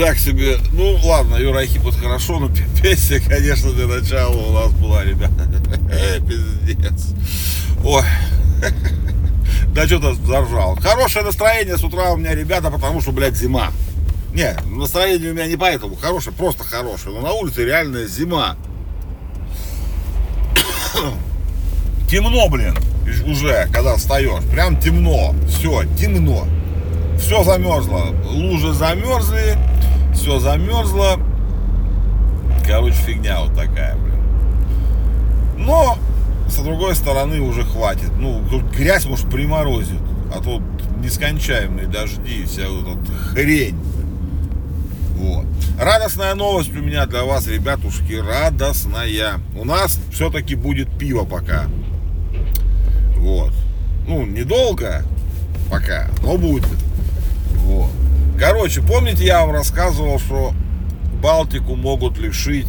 так себе. Ну, ладно, Юрахип это хорошо, но песня, конечно, для начала у нас была, ребята. Пиздец. Ой. Да что-то заржал. Хорошее настроение с утра у меня, ребята, потому что, блядь, зима. Не, настроение у меня не поэтому хорошее, просто хорошее. Но на улице реальная зима. Темно, блин, уже, когда встаешь. Прям темно. Все, темно. Все замерзло. Лужи замерзли. Все замерзло. Короче, фигня вот такая, блин. Но, с другой стороны, уже хватит. Ну, грязь, может, приморозит. А тут нескончаемые дожди вся вот эта хрень. Вот. Радостная новость у меня для вас, ребятушки, радостная. У нас все-таки будет пиво пока. Вот. Ну, недолго пока, но будет. Вот. Короче, помните, я вам рассказывал, что Балтику могут лишить,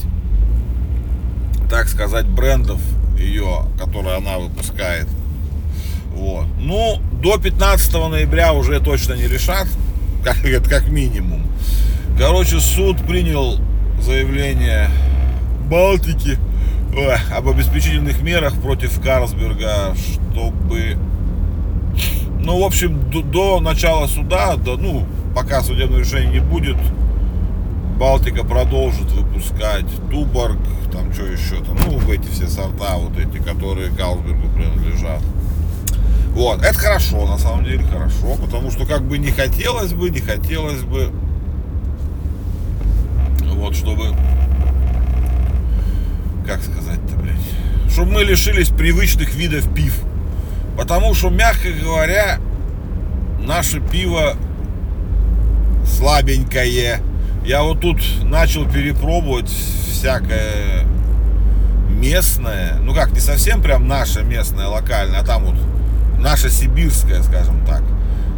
так сказать, брендов ее, которые она выпускает. Вот. Ну, до 15 ноября уже точно не решат, как, как минимум. Короче, суд принял заявление Балтики ой, об обеспечительных мерах против Карлсберга, чтобы, ну, в общем, до, до начала суда, до, ну, пока судебного решения не будет, Балтика продолжит выпускать Туборг, там что еще там, ну, эти все сорта, вот эти, которые Карлсбергу принадлежат. Вот, это хорошо, на самом деле хорошо, потому что как бы не хотелось бы, не хотелось бы вот чтобы, как сказать-то, блядь, чтобы мы лишились привычных видов пив. Потому что, мягко говоря, наше пиво слабенькое. Я вот тут начал перепробовать всякое местное, ну как, не совсем прям наше местное, локальное, а там вот наше сибирское, скажем так.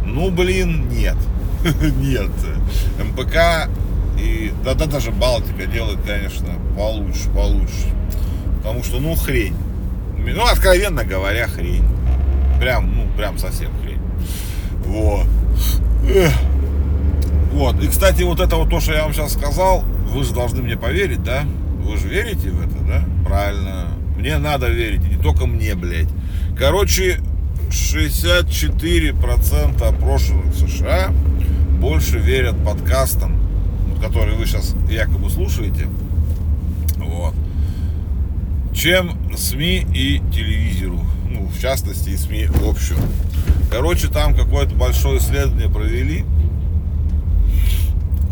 Ну, блин, нет. Нет. МПК и да, да даже Балтика делает, конечно, получше, получше. Потому что, ну, хрень. Ну, откровенно говоря, хрень. Прям, ну, прям совсем хрень. Вот. Вот. И, кстати, вот это вот то, что я вам сейчас сказал, вы же должны мне поверить, да? Вы же верите в это, да? Правильно. Мне надо верить, не только мне, блядь. Короче, 64% опрошенных в США больше верят подкастам, который вы сейчас якобы слушаете, вот, чем СМИ и телевизору. Ну, в частности, и СМИ в общем. Короче, там какое-то большое исследование провели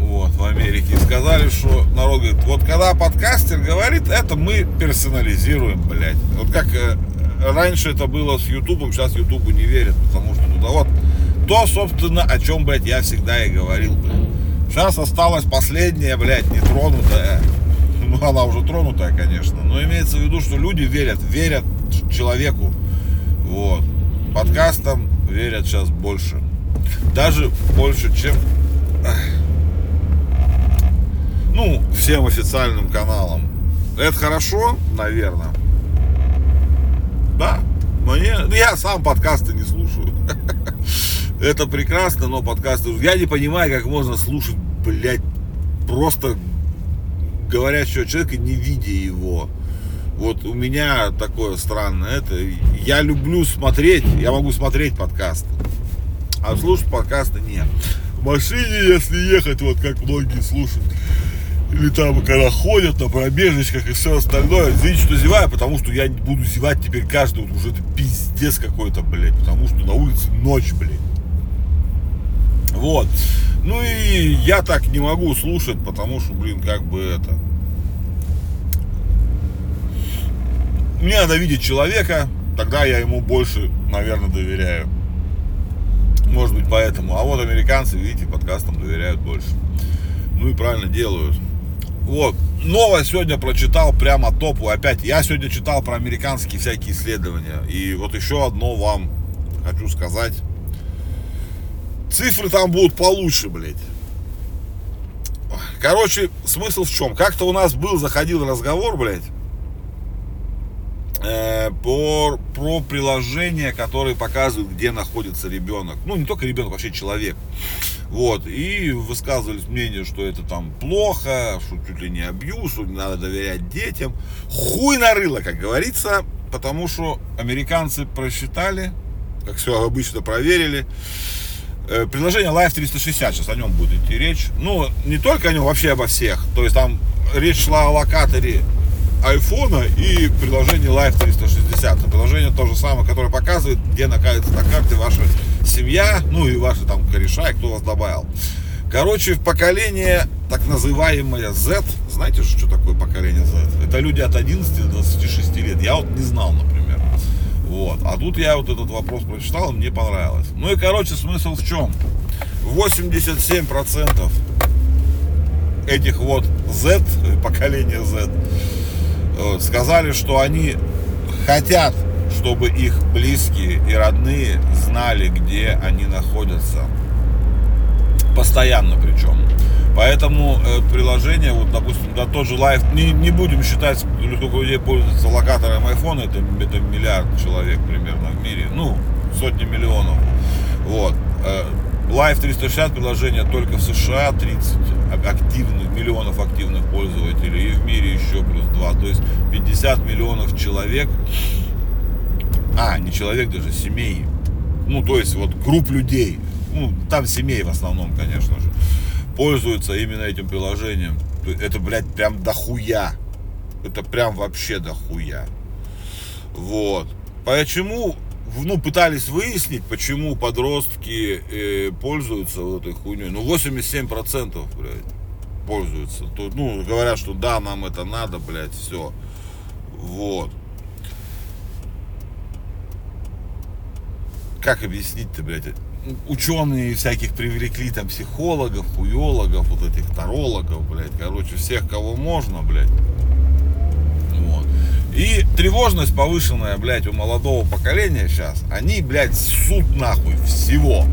вот, в Америке. И сказали, что народ говорит, вот когда подкастер говорит, это мы персонализируем, блядь. Вот как э, раньше это было с Ютубом, сейчас Ютубу не верят, потому что, ну да вот, то, собственно, о чем, блядь, я всегда и говорил, блядь. Сейчас осталась последняя, блядь, нетронутая. Ну, она уже тронутая, конечно. Но имеется в виду, что люди верят, верят человеку. Вот. Подкастам верят сейчас больше. Даже больше, чем ну, всем официальным каналам. Это хорошо, наверное. Да, мне, я сам подкасты не слушаю. Это прекрасно, но подкасты... Я не понимаю, как можно слушать, блядь, просто говорящего человека, не видя его. Вот у меня такое странное. Это, я люблю смотреть, я могу смотреть подкасты. А слушать подкасты нет. В машине, если ехать, вот как многие слушают, или там, когда ходят на пробежечках и все остальное, извините, что зеваю, потому что я буду зевать теперь каждый, вот уже это пиздец какой-то, блядь, потому что на улице ночь, блядь. Вот. Ну и я так не могу слушать, потому что, блин, как бы это... Мне надо видеть человека, тогда я ему больше, наверное, доверяю. Может быть, поэтому. А вот американцы, видите, подкастам доверяют больше. Ну и правильно делают. Вот. Новое сегодня прочитал прямо топу. Опять, я сегодня читал про американские всякие исследования. И вот еще одно вам хочу сказать цифры там будут получше, блядь. Короче, смысл в чем? Как-то у нас был, заходил разговор, блядь, э, по, про приложения, которые показывают, где находится ребенок. Ну, не только ребенок, вообще человек. Вот, и высказывались мнение, что это там плохо, что чуть ли не абьюз, что не надо доверять детям. Хуй нарыло, как говорится, потому что американцы просчитали, как все обычно проверили. Э, приложение Live 360, сейчас о нем будет идти речь. Ну, не только о нем, вообще обо всех. То есть там речь шла о локаторе айфона и приложение Live 360. Приложение то же самое, которое показывает, где находится на карте ваша семья, ну и ваши там кореша, и кто вас добавил. Короче, в поколение так называемое Z, знаете, что такое поколение Z? Это люди от 11 до 26 лет. Я вот не знал, например. Вот. А тут я вот этот вопрос прочитал, и мне понравилось. Ну и, короче, смысл в чем? 87% этих вот Z, поколения Z, Э, сказали, что они хотят, чтобы их близкие и родные знали, где они находятся. Постоянно причем. Поэтому э, приложение, вот, допустим, да, тот же Live, не, не будем считать, сколько людей пользуются локатором iPhone, это, это миллиард человек примерно в мире, ну, сотни миллионов. Вот. Э, Live 360 приложение только в США 30 активных, миллионов активных пользователей и в мире еще плюс 2. То есть 50 миллионов человек, а, не человек даже, семей. Ну, то есть вот групп людей, ну, там семей в основном, конечно же, пользуются именно этим приложением. Это, блядь, прям дохуя. Это прям вообще дохуя. Вот. Почему ну, пытались выяснить, почему подростки э, пользуются вот этой хуйней. Ну, 87%, блядь, пользуются. Тут, ну, говорят, что да, нам это надо, блядь, все. Вот. Как объяснить-то, блядь? Ученые всяких привлекли, там, психологов, хуёлогов, вот этих тарологов, блядь, короче, всех, кого можно, блядь. И тревожность повышенная, блядь, у молодого поколения сейчас, они, блядь, суд нахуй всего.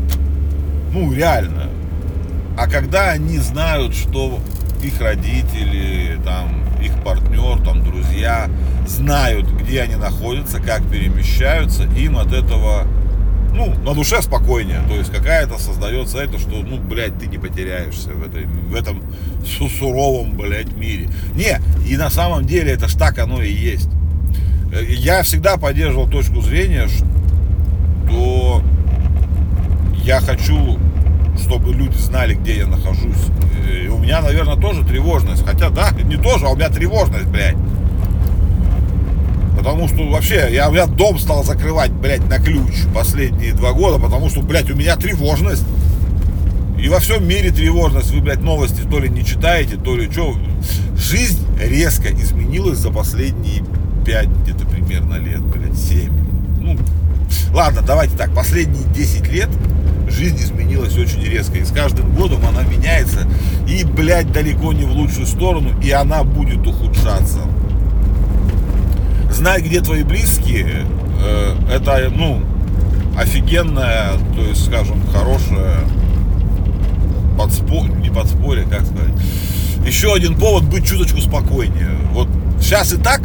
Ну, реально. А когда они знают, что их родители, там, их партнер, там, друзья знают, где они находятся, как перемещаются, им от этого, ну, на душе спокойнее. То есть какая-то создается это, что, ну, блядь, ты не потеряешься в, этой, в этом суровом, блядь, мире. Не, и на самом деле это ж так оно и есть. Я всегда поддерживал точку зрения, что я хочу, чтобы люди знали, где я нахожусь. И у меня, наверное, тоже тревожность. Хотя, да, не тоже, а у меня тревожность, блядь. Потому что вообще, я, я дом стал закрывать, блядь, на ключ последние два года, потому что, блядь, у меня тревожность. И во всем мире тревожность. Вы, блядь, новости то ли не читаете, то ли что. Жизнь резко изменилась за последние 5 где-то примерно лет, блядь, 7. Ну, ладно, давайте так, последние 10 лет жизнь изменилась очень резко. И с каждым годом она меняется. И, блядь, далеко не в лучшую сторону. И она будет ухудшаться. Знай, где твои близкие, э, это, ну, офигенная, то есть, скажем, хорошая подспорье, не подспорье, как сказать. Еще один повод быть чуточку спокойнее. Вот сейчас и так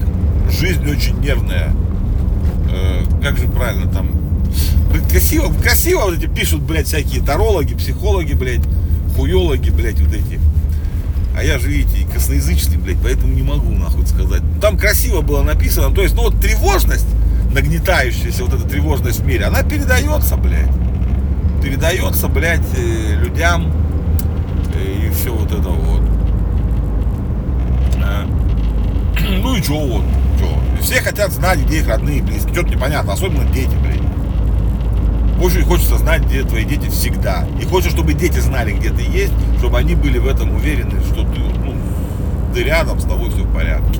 жизнь очень нервная. Э, как же правильно там? Красиво, красиво вот эти пишут, блядь, всякие тарологи, психологи, блядь, хуёлоги, блядь, вот эти. А я же, видите, косноязычный, блядь, поэтому не могу, нахуй, сказать. Там красиво было написано, то есть, ну вот тревожность, нагнетающаяся, вот эта тревожность в мире, она передается, блядь. Передается, блядь, э, людям э, и все вот это вот. Ну и чё вот. Что? Все хотят знать, где их родные близкие. Что-то непонятно, особенно дети. Очень хочется знать, где твои дети всегда. И хочется, чтобы дети знали, где ты есть, чтобы они были в этом уверены, что ты, ну, ты рядом, с тобой все в порядке.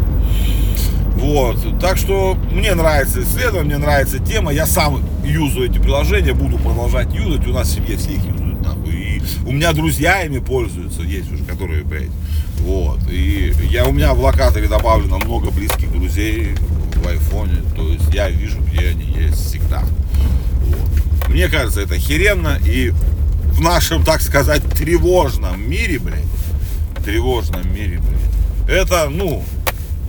Вот. Так что мне нравится исследование, мне нравится тема. Я сам юзаю эти приложения, буду продолжать юзать. У нас в семье все их юзают, нахуй. И у меня друзья ими пользуются, есть уже, которые, блядь, вот. И я, у меня в локаторе добавлено много близких друзей в айфоне. То есть я вижу, где они есть всегда. Мне кажется, это херенно. И в нашем, так сказать, тревожном мире, блядь, тревожном мире, блядь, это, ну,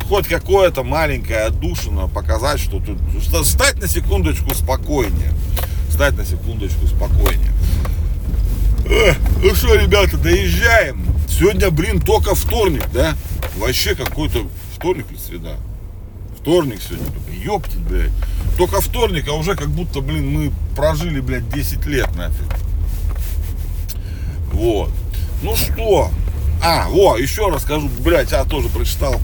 хоть какое-то маленькое отдушина показать, что тут что, стать на секундочку спокойнее. Стать на секундочку спокойнее. Эх, ну что, ребята, доезжаем. Сегодня, блин, только вторник, да? Вообще какой-то вторник или среда? Вторник сегодня только. Ёптить, блядь. Только вторник, а уже как будто, блин, мы прожили, блядь, 10 лет нафиг. Вот. Ну что? А, во, еще расскажу, блядь, я тоже прочитал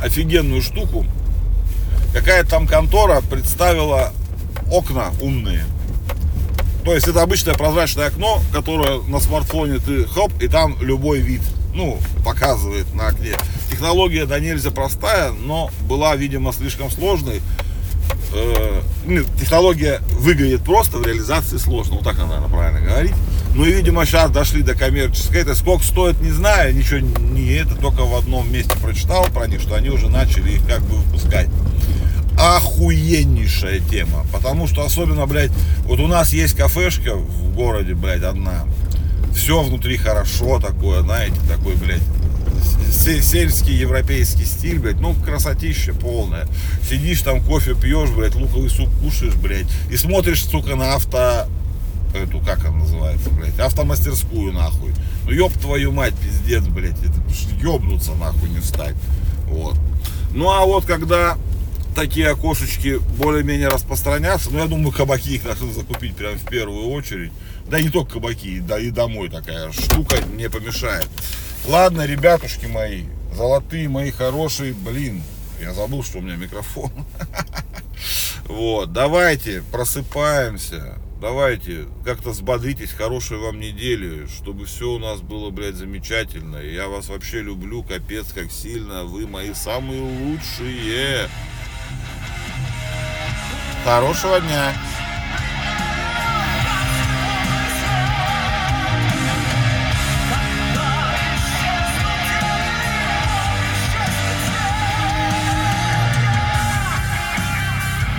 офигенную штуку. Какая там контора представила окна умные. То есть это обычное прозрачное окно, которое на смартфоне ты хоп, и там любой вид, ну, показывает на окне. Технология да нельзя простая, но была, видимо, слишком сложной. Э, технология выглядит просто, в реализации сложно. Вот так она, наверное, правильно говорить. Ну и, видимо, сейчас дошли до коммерческой. Это сколько стоит, не знаю, ничего не это, только в одном месте прочитал про них, что они уже начали их как бы выпускать. Охуеннейшая тема. Потому что особенно, блядь, вот у нас есть кафешка в городе, блядь, одна. Все внутри хорошо такое, знаете, такой, блядь, сельский европейский стиль, блядь, ну, красотища полная. Сидишь там, кофе пьешь, блядь, луковый суп кушаешь, блядь, и смотришь, сука, на авто эту, как она называется, блядь, автомастерскую, нахуй. Ну, ёб твою мать, пиздец, блядь, это ёбнуться, нахуй, не встать. Вот. Ну, а вот когда такие окошечки более-менее распространятся, ну, я думаю, кабаки их должны закупить прямо в первую очередь. Да не только кабаки, да и домой такая штука не помешает. Ладно, ребятушки мои, золотые мои хорошие, блин, я забыл, что у меня микрофон. Вот, давайте, просыпаемся, давайте, как-то взбодритесь, хорошей вам недели, чтобы все у нас было, блядь, замечательно. Я вас вообще люблю, капец, как сильно, вы мои самые лучшие. Хорошего дня!